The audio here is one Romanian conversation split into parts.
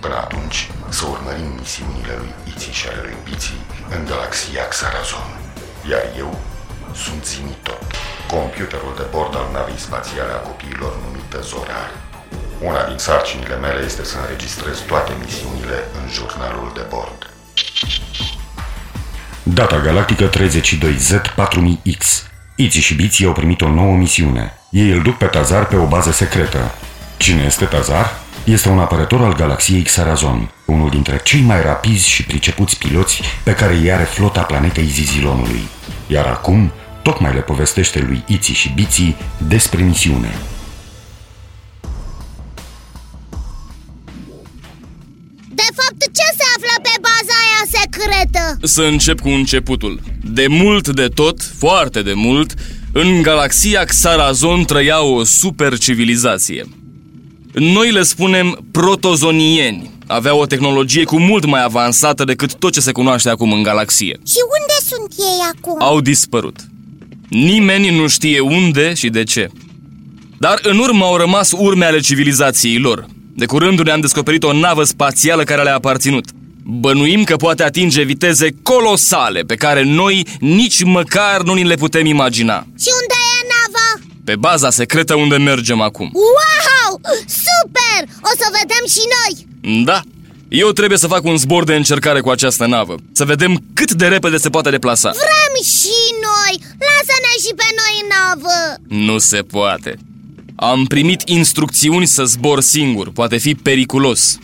Până atunci, să urmărim misiunile lui Iții și ale lui Biții în galaxia Xarazon. Iar eu sunt Zimitot, computerul de bord al navei spațiale a copiilor numită Zorar. Una din sarcinile mele este să înregistrez toate misiunile în jurnalul de bord. Data galactică 32Z4000X Iții și Biții au primit o nouă misiune. Ei îl duc pe Tazar pe o bază secretă. Cine este Tazar? Este un apărător al galaxiei Xarazon, unul dintre cei mai rapizi și pricepuți piloți pe care îi are flota planetei Zizilonului. Iar acum, tocmai le povestește lui Iții și Biții despre misiune. De fapt, ce se află pe baza aia secretă? Să încep cu începutul. De mult de tot, foarte de mult, în galaxia Xarazon trăia o super civilizație. Noi le spunem protozonieni. Aveau o tehnologie cu mult mai avansată decât tot ce se cunoaște acum în galaxie. Și unde sunt ei acum? Au dispărut. Nimeni nu știe unde și de ce. Dar în urmă au rămas urme ale civilizației lor. De curând ne-am descoperit o navă spațială care le-a aparținut. Bănuim că poate atinge viteze colosale pe care noi nici măcar nu ni le putem imagina. Și unde e nava? Pe baza secretă unde mergem acum. Wow! Super! O să vedem și noi! Da, eu trebuie să fac un zbor de încercare cu această navă Să vedem cât de repede se poate deplasa Vrem și noi! Lasă-ne și pe noi în navă! Nu se poate Am primit instrucțiuni să zbor singur Poate fi periculos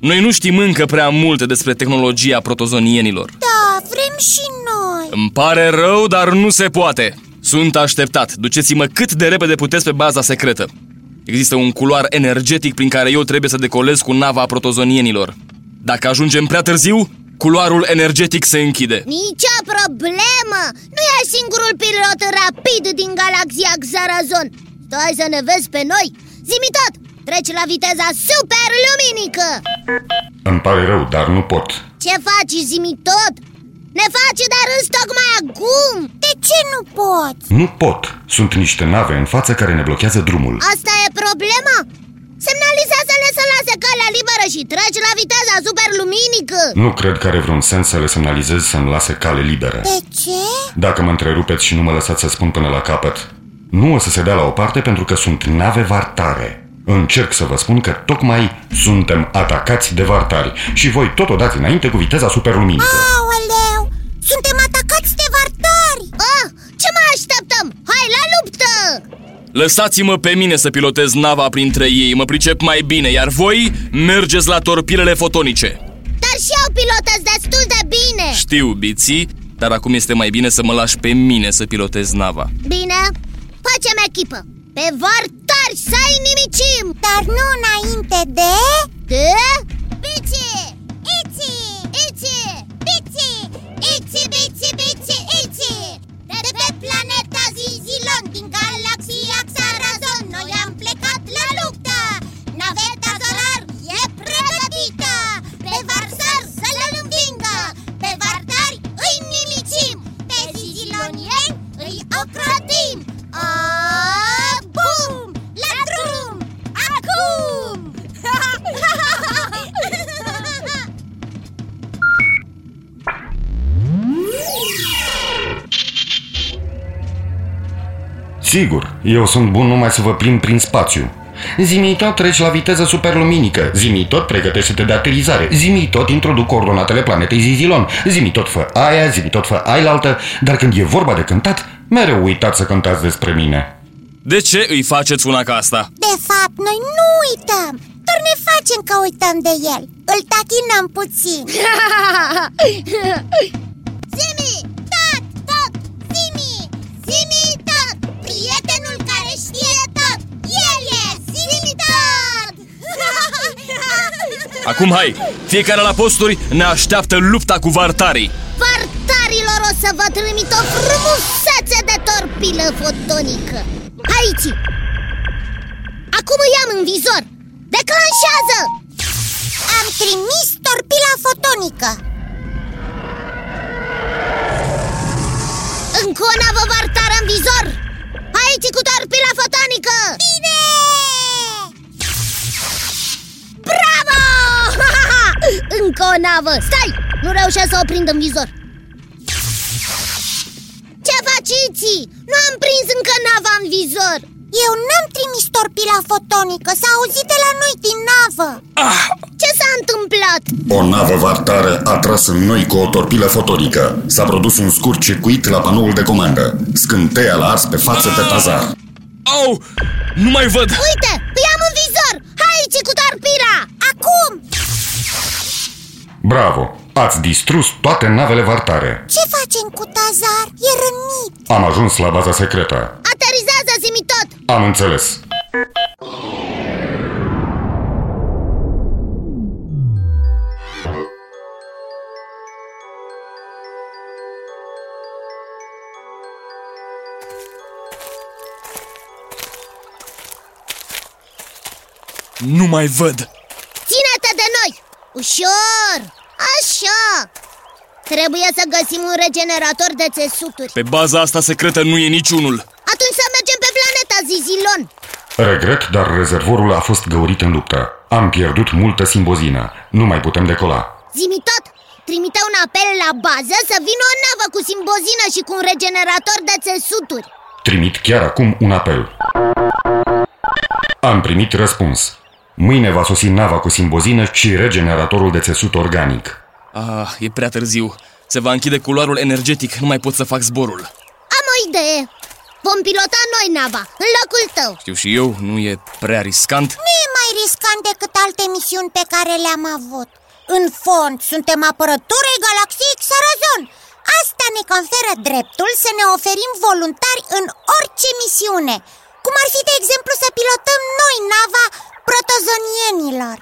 Noi nu știm încă prea multe despre tehnologia protozonienilor Da, vrem și noi! Îmi pare rău, dar nu se poate Sunt așteptat Duceți-mă cât de repede puteți pe baza secretă Există un culoar energetic prin care eu trebuie să decolez cu nava protozonienilor. Dacă ajungem prea târziu, culoarul energetic se închide. Nicio problemă! Nu e singurul pilot rapid din galaxia Xarazon. Stai să ne vezi pe noi! Zimi tot! Treci la viteza super luminică! Îmi pare rău, dar nu pot. Ce faci, zimi tot? Ne faci de râs tocmai acum! De ce nu poți? Nu pot. Sunt niște nave în față care ne blochează drumul. Asta e problema? Semnalizează-le să lase calea liberă și treci la viteza super luminică Nu cred că are vreun sens să le semnalizez să-mi lase cale liberă. De ce? Dacă mă întrerupeți și nu mă lăsați să spun până la capăt, nu o să se dea la o parte pentru că sunt nave vartare. Încerc să vă spun că tocmai suntem atacați de vartari și voi totodată înainte cu viteza superluminică. Aoleu! Suntem atacați de vartari! Ah, ce mai așteptăm? Hai la luptă! Lăsați-mă pe mine să pilotez nava printre ei, mă pricep mai bine, iar voi mergeți la torpilele fotonice. Dar și eu pilotez destul de bine! Știu, Biții, dar acum este mai bine să mă lași pe mine să pilotez nava. Bine, facem echipă! Pe vartari să inimicim! Dar nu înainte de... De... Bici! Sigur, eu sunt bun numai să vă plimb prin spațiu. Zimi tot treci la viteză superluminică. Zimi tot pregătește-te de aterizare. Zimi tot introduc coordonatele planetei Zizilon. Zimi tot fă aia, zimi tot fă ailaltă. Dar când e vorba de cântat, mereu uitați să cântați despre mine. De ce îi faceți una ca asta? De fapt, noi nu uităm Doar ne facem că uităm de el Îl tachinăm puțin Acum hai, fiecare la posturi ne așteaptă lupta cu vartarii. Vartarilor o să vă trimit o frumusețe de torpilă fotonică. Aici. Acum îi am în vizor. Declanșează! Am trimis torpila fotonică. Încă o navă vartară în vizor o navă Stai! Nu reușesc să o prind în vizor Ce faci, Iți? Nu am prins încă nava în vizor Eu n-am trimis torpila fotonică S-a auzit de la noi din navă ah! Ce s-a întâmplat? O navă vartară a tras în noi cu o torpilă fotonică. S-a produs un scurt circuit la panoul de comandă. Scânteia l-a ars pe față pe Tazar. Au! Nu mai văd! Uite, îi am în vizor Aici cu torpila Acum! Bravo! Ați distrus toate navele vartare. Ce facem cu Tazar? E rănit Am ajuns la baza secretă. Aterizează zimi tot Am înțeles. Nu mai văd! Ține-te de noi! Ușor! Așa! Trebuie să găsim un regenerator de țesuturi Pe baza asta secretă nu e niciunul Atunci să mergem pe planeta Zizilon Regret, dar rezervorul a fost găurit în luptă. Am pierdut multă simbozină. Nu mai putem decola. Zimi tot! Trimite un apel la bază să vină o navă cu simbozină și cu un regenerator de țesuturi Trimit chiar acum un apel. Am primit răspuns. Mâine va sosi nava cu simbozină și regeneratorul de țesut organic. Ah, e prea târziu. Se va închide culoarul energetic, nu mai pot să fac zborul. Am o idee. Vom pilota noi nava, în locul tău. Știu și eu, nu e prea riscant. Nu e mai riscant decât alte misiuni pe care le-am avut. În fond, suntem apărătorii galaxiei Xarazon. Asta ne conferă dreptul să ne oferim voluntari în orice misiune. Cum ar fi, de exemplu, să pilotăm noi nava protozonienilor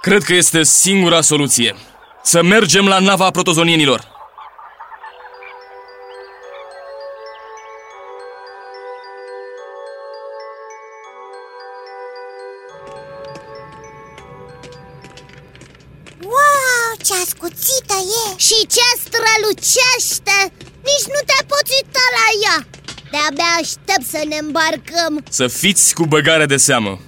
Cred că este singura soluție Să mergem la nava protozonienilor Wow, ce ascuțită e! Și ce strălucește! Nici nu te poți uita la ea! De-abia aștept să ne îmbarcăm Să fiți cu băgare de seamă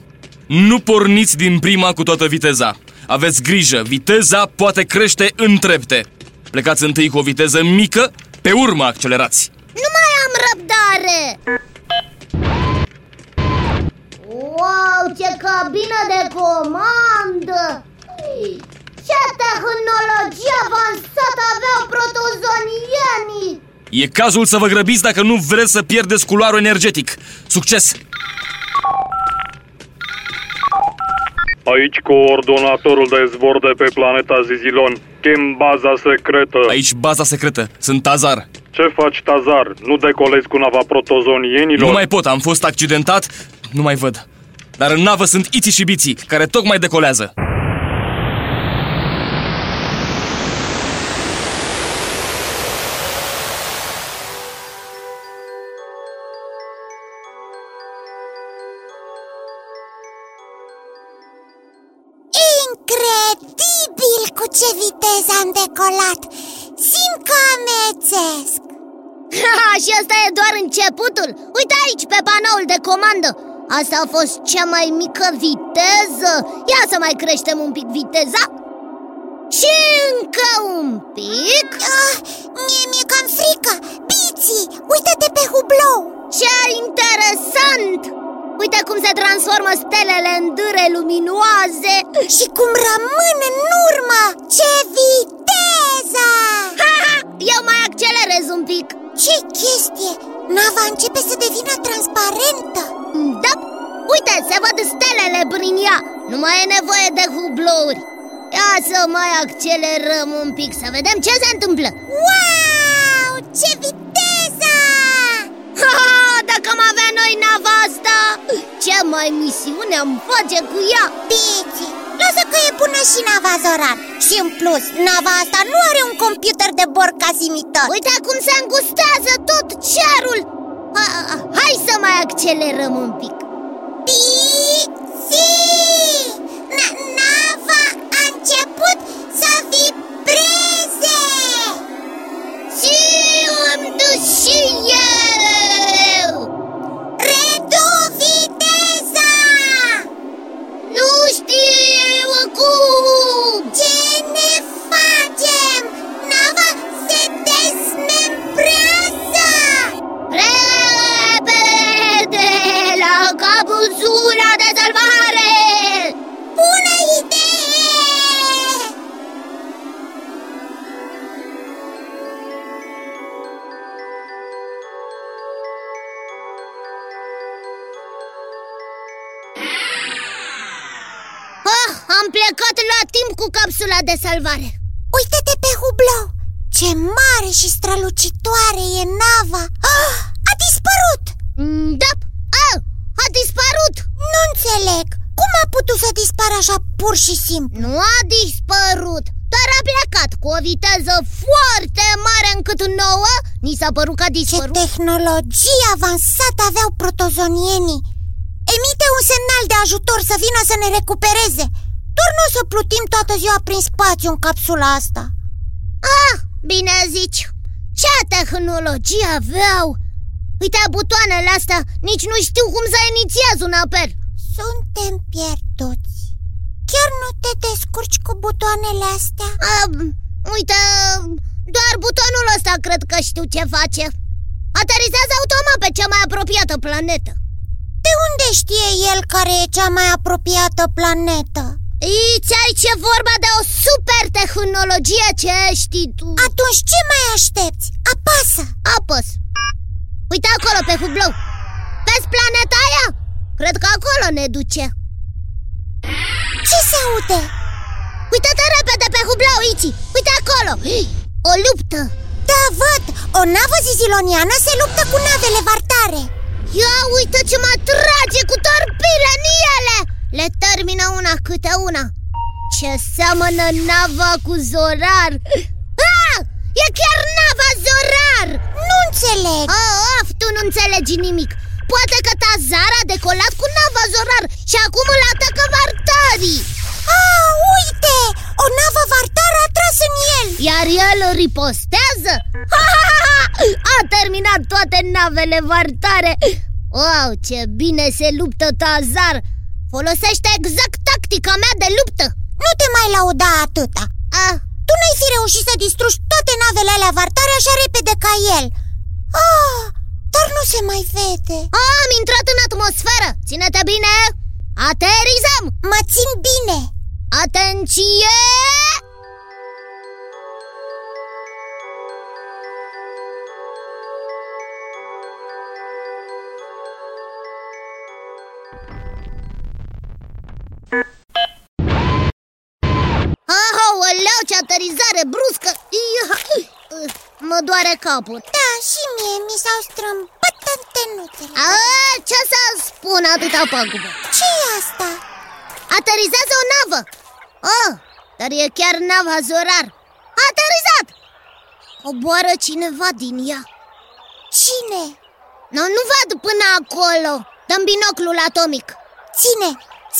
Nu porniți din prima cu toată viteza Aveți grijă, viteza poate crește în trepte Plecați întâi cu o viteză mică, pe urmă accelerați Nu mai am răbdare! Wow, ce cabină de comandă! Ce tehnologie avansată aveau protozonienii! E cazul să vă grăbiți dacă nu vreți să pierdeți culoarul energetic Succes! Aici coordonatorul de zbor de pe planeta Zizilon. Chem baza secretă. Aici baza secretă, sunt Tazar Ce faci, Tazar? Nu decolezi cu nava protozonienilor? Nu mai pot, am fost accidentat, nu mai văd Dar în navă sunt Iți și Biții, care tocmai decolează Incredibil cu ce viteză am decolat! Simt că amețesc! și asta e doar începutul. Uite aici pe panoul de comandă. Asta a fost cea mai mică viteză. Ia să mai creștem un pic viteza. Și încă un pic. Ah, Mie mi-e cam frică. Piții, uite-te pe hublou. Ce interesant! Uite cum se transformă stelele în dâre luminoase. Și cum rămân în urmă. Ce viteză! Ha, ha, eu mai accelerez un pic. Ce chestie! Nava începe să devină transparentă. Da, uite, se văd stelele prin ea. Nu mai e nevoie de hublouri. Ia să mai accelerăm un pic să vedem ce se întâmplă. Wow! Ce viteză! Ha, dacă am avea noi nava asta Ce mai misiune am face cu ea? Pici, lasă că e bună și nava Zoran. Și în plus, nava asta nu are un computer de bord ca simitor. Uite cum se îngustează tot cerul. Ha, Hai să mai accelerăm un pic. Pici! Nava a început să vibreze! Și îmi duc și eu pur și simplu? Nu a dispărut doar a plecat cu o viteză foarte mare încât nouă Ni s-a părut că a dispărut. Ce tehnologie avansată aveau protozonienii. Emite un semnal de ajutor să vină să ne recupereze. Doar nu o să plutim toată ziua prin spațiu în capsula asta. Ah, bine zici. Ce tehnologie aveau? Uite butoanele astea, nici nu știu cum să inițiez un apel. Suntem pierduți Chiar nu te descurci cu butoanele astea? Um, uite, doar butonul ăsta cred că știu ce face Aterizează automat pe cea mai apropiată planetă De unde știe el care e cea mai apropiată planetă? Îți aici e vorba de o super tehnologie ce știi tu Atunci ce mai aștepți? Apasă Apăs Uite acolo pe hublou Vezi planeta aia? Cred că acolo ne duce Ce se aude? Uite-te repede pe hublou, Iți Uite acolo. O luptă. Da, văd. O navă ziziloniană se luptă cu navele vartare. Ia uite ce mă trage cu torpile în ele. Le termină una câte una. Ce seamănă nava cu Zorar. Ah! E chiar nava Zorar. Nu înțeleg. Oh, Of, tu nu înțelegi nimic Poate că Tazar a decolat cu nava Zorar Și acum îl atacă vartarii Ah, uite! O navă vartară a tras în el Iar el ripostează? Ha, ha, ha! A terminat toate navele vartare Wow, ce bine se luptă Tazar Folosește exact tactica mea de luptă Nu te mai lauda atâta ah. Tu n-ai fi reușit să distrugi toate navele alea vartare așa repede ca el Ah, dar nu se mai vede ah, Am intrat în atmosferă Ține-te bine Aterizăm Mă țin bine Atenție! Aoleu, ce aterizare bruscă! Ia! Mă doare capul Da, și mie mi s-au strâmbat antenuțele A, Ce să spun atâta pagubă? ce e asta? Aterizează o navă. Oh, dar e chiar nava Zorar. A aterizat. Coboară cineva din ea. Cine? No, nu văd până acolo. Dăm binoclul atomic. Ține,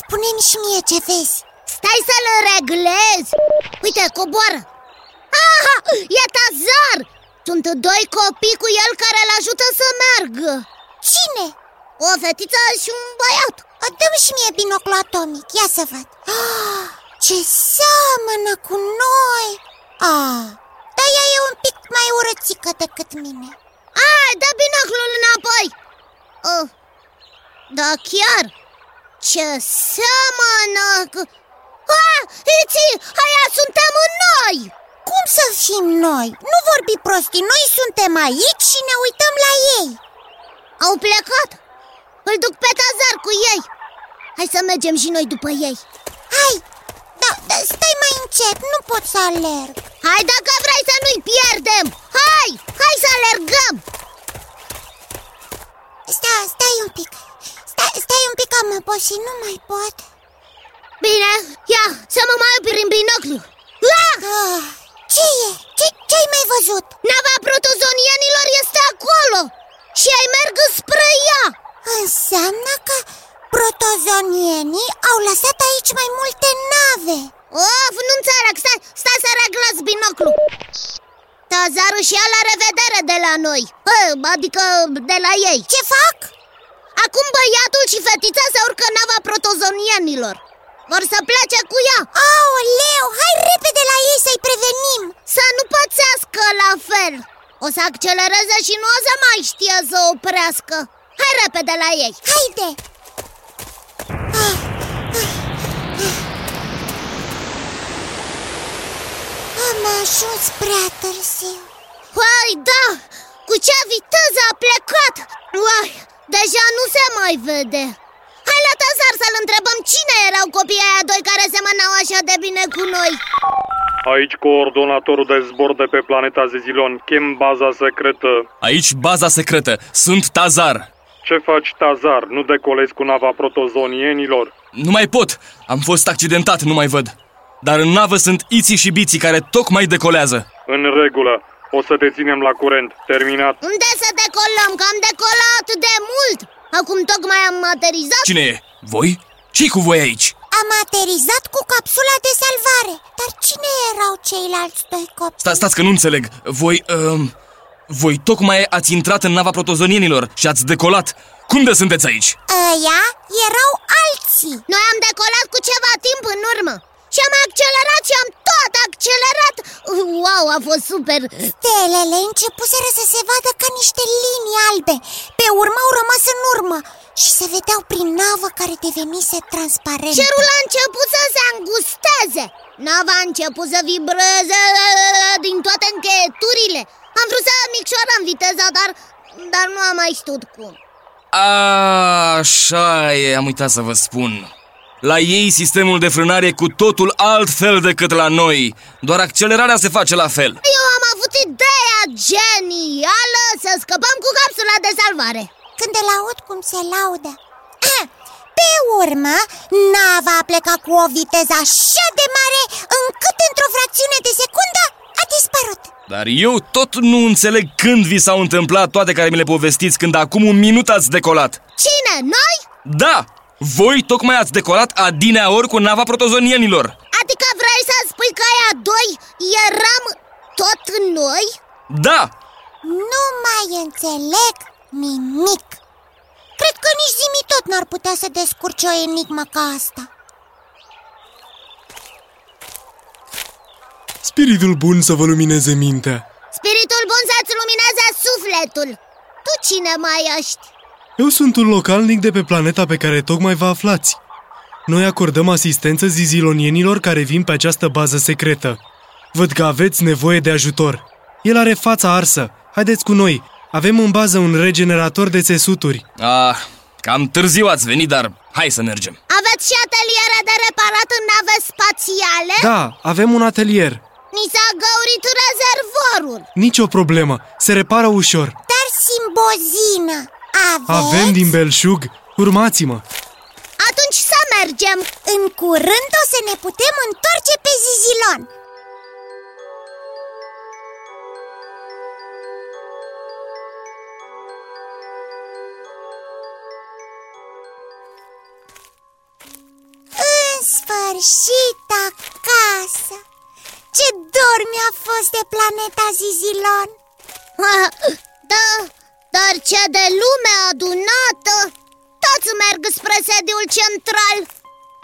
spune-mi și mie ce vezi. Stai să-l reglezi. Uite, coboară. Aha, e Tazar Sunt doi copii cu el care îl ajută să meargă. Cine? O fetiță și un băiat. Dă-mi și mie binoclu atomic, ia să văd. Ah, Ce seamănă cu noi. Ah, Dar ea e un pic mai urățică decât mine. Hai, dă binoclul înapoi. Oh. Da, chiar. Ce seamănă cu... Ah, Iți, aia suntem noi Cum să fim noi? Nu vorbi prostii, noi suntem aici și ne uităm la ei. Au plecat. Îl duc pe Tazar cu ei. Hai să mergem și noi după ei. Hai, da, da, stai mai încet, nu pot să alerg. Hai dacă vrei să nu-i pierdem. Hai, hai să alergăm. Stai, stai un pic. Stai, stai un pic, am obosit, nu mai pot. Bine, ia, să mă mai prin binoclu. Ah! ah, Ce e? Ce, ce-ai mai văzut? Nava protozonienilor este acolo! Și ai merg spre ea! Înseamnă că protozonienii au lăsat aici mai multe nave. Of, nu înțeleg, stai, stai să reglas binoclu. Tazarul și la revedere de la noi. Adică de la ei. Ce fac? Acum băiatul și fetița se urcă nava protozonienilor. Vor să plece cu ea. Aoleu, hai repede la ei să-i prevenim Să nu pățească la fel O să accelereze și nu o să mai știe să oprească. Hai repede la ei. Haide! Ah, Am ajuns prea târziu. Hai, da! Cu ce viteză a plecat! Uai, deja nu se mai vede Hai la Tazar să-l întrebăm cine erau copiii aia doi care semănau așa de bine cu noi. Aici coordonatorul de zbor de pe planeta Zizilon, chem baza secretă. Aici baza secretă, sunt Tazar. Ce faci, Tazar? Nu decolezi cu nava protozonienilor? Nu mai pot, am fost accidentat, nu mai văd. Dar în navă sunt Iții și Biții care tocmai decolează. În regulă, o să te ținem la curent, terminat. Unde să decolăm? Că am decolat de mult Acum tocmai am aterizat Cine e? Voi? ce cu voi aici? Am aterizat cu capsula de salvare Dar cine erau ceilalți doi copii? Sta, stați că nu înțeleg Voi, uh, voi tocmai ați intrat în nava protozonienilor și ați decolat Cum de sunteți aici? Ăia erau alții Noi am decolat cu ceva timp în urmă și am accelerat și am tot accelerat. Wow, a fost super. Stelele începuseră să se vadă ca niște linii albe. Pe urmă au rămas în urmă Și se vedeau prin navă care devenise transparent Cerul a început să se angusteze. Nava a început să vibreze din toate încheieturile. Am vrut să micșorăm viteza, dar, dar nu am mai știut cum. A, așa e, am uitat să vă spun la ei sistemul de frânare e cu totul altfel decât la noi Doar accelerarea se face la fel Eu am avut ideea genială să scăpăm cu capsula de salvare Când îl aud cum se laudă ah, Pe urmă, nava a plecat cu o viteză așa de mare Încât într-o fracțiune de secundă a dispărut Dar eu tot nu înțeleg când vi s-au întâmplat toate care mi le povestiți Când acum un minut ați decolat Cine? Noi? Da! Voi tocmai ați decolat adineaori cu nava protozonienilor Adică vrei să spui că aia doi eram tot noi? Da! Nu mai înțeleg nimic Cred că nici Zimi tot n-ar putea să descurce o enigmă ca asta Spiritul bun să vă lumineze mintea Spiritul bun să-ți lumineze sufletul Tu cine mai ești? Eu sunt un localnic de pe planeta pe care tocmai vă aflați. Noi acordăm asistență zizilonienilor care vin pe această bază secretă. Văd că aveți nevoie de ajutor. El are fața arsă. Haideți cu noi. Avem în bază un regenerator de țesuturi. Ah, cam târziu ați venit, dar hai să mergem. Aveți și ateliere de reparat în nave spațiale? Da, avem un atelier. Ni s-a găurit rezervorul. Nici o problemă. Se repară ușor. Dar simbozină aveți? Avem din belșug. Urmați-mă! Atunci să mergem! În curând o să ne putem întoarce pe Zizilon! În sfârșit acasă! Ce dor mi-a fost de planeta Zizilon! da, dar ce de lume adunată Toți merg spre sediul central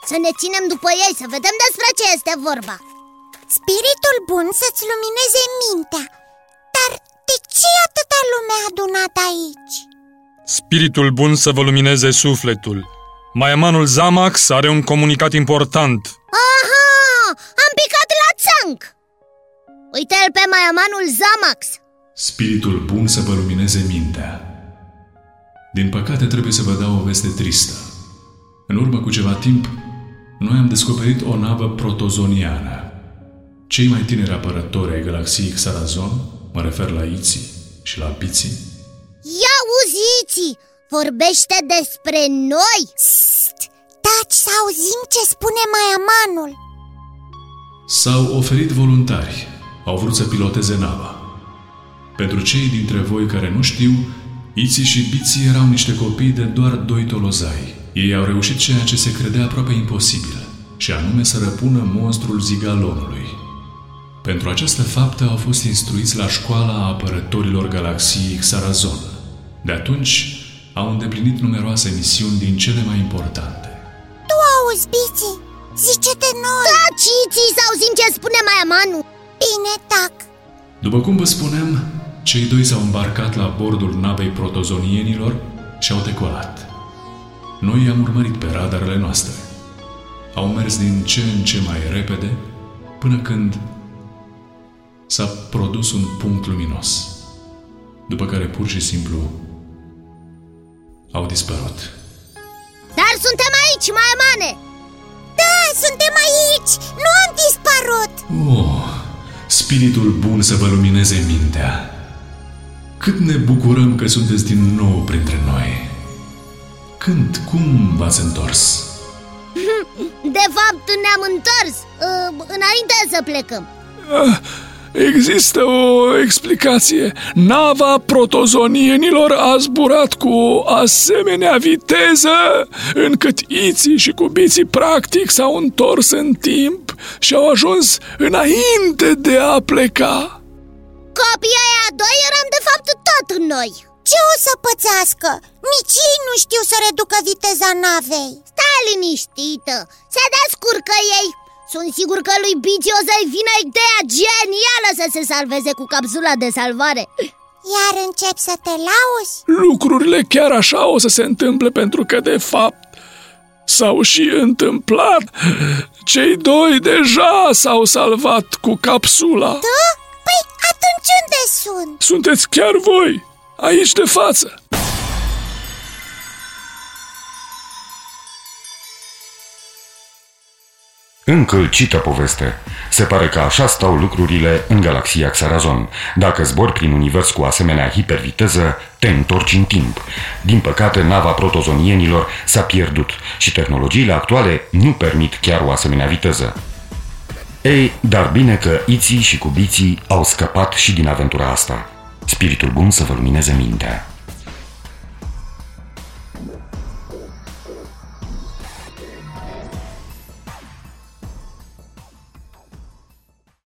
Să ne ținem după ei, să vedem despre ce este vorba Spiritul bun să-ți lumineze mintea Dar de ce atâta lume adunată aici? Spiritul bun să vă lumineze sufletul. Maiamanul Zamax are un comunicat important. Aha! Am picat la țanc! Uite-l pe maiamanul Zamax! Spiritul bun să vă lumineze mintea. Din păcate trebuie să vă dau o veste tristă. În urmă cu ceva timp, noi am descoperit o navă protozoniană. Cei mai tineri apărători ai galaxiei Xarazon, mă refer la Iții și la Biții, Ia uziți! Vorbește despre noi! Psst, taci să auzim ce spune maiamanul s-au oferit voluntari. Au vrut să piloteze nava. Pentru cei dintre voi care nu știu, Iții și Biții erau niște copii de doar doi tolozai. Ei au reușit ceea ce se credea aproape imposibil, și anume să răpună monstrul zigalonului. Pentru această faptă au fost instruiți la școala apărătorilor galaxiei Xarazon. De atunci au îndeplinit numeroase misiuni din cele mai importante. Tu auzi, Biții, zice de noi Taciți să auzim ce spune maiamanul! Bine, tac După cum vă spuneam, cei doi s-au îmbarcat la bordul navei protozonienilor și au decolat. Noi i-am urmărit pe radarele noastre. Au mers din ce în ce mai repede până când s-a produs un punct luminos, după care pur și simplu au dispărut. Dar suntem aici, maiamane! Da, suntem aici, nu am dispărut Oh, spiritul bun să vă lumineze mintea. Cât ne bucurăm că sunteți din nou printre noi. Când, cum v-ați întors? De fapt, ne-am întors uh, înainte să plecăm Există o explicație. Nava protozonienilor a zburat cu o asemenea viteză încât iții și cubiții practic s-au întors în timp și au ajuns înainte de a pleca. Copiii aia doi eram de fapt tot noi Ce o să pățească? Nici ei nu știu să reducă viteza navei Stai liniștită, se descurcă ei Sunt sigur că lui Bici o să-i vină ideea genială să se salveze cu capsula de salvare Iar încep să te lauzi? Lucrurile chiar așa o să se întâmple pentru că, de fapt, s-au și întâmplat. Cei doi deja s-au salvat cu capsula. Da? Păi atunci unde sunt? Sunteți chiar voi, aici de față. Încălcită poveste. Se pare că așa stau lucrurile în galaxia Xarazon. Dacă zbori prin univers cu asemenea hiperviteză, te întorci în timp. Din păcate, nava protozonienilor s-a pierdut și tehnologiile actuale nu permit chiar o asemenea viteză. Ei, dar bine că Iții și Cubiții au scăpat și din aventura asta. Spiritul bun să vă lumineze mintea.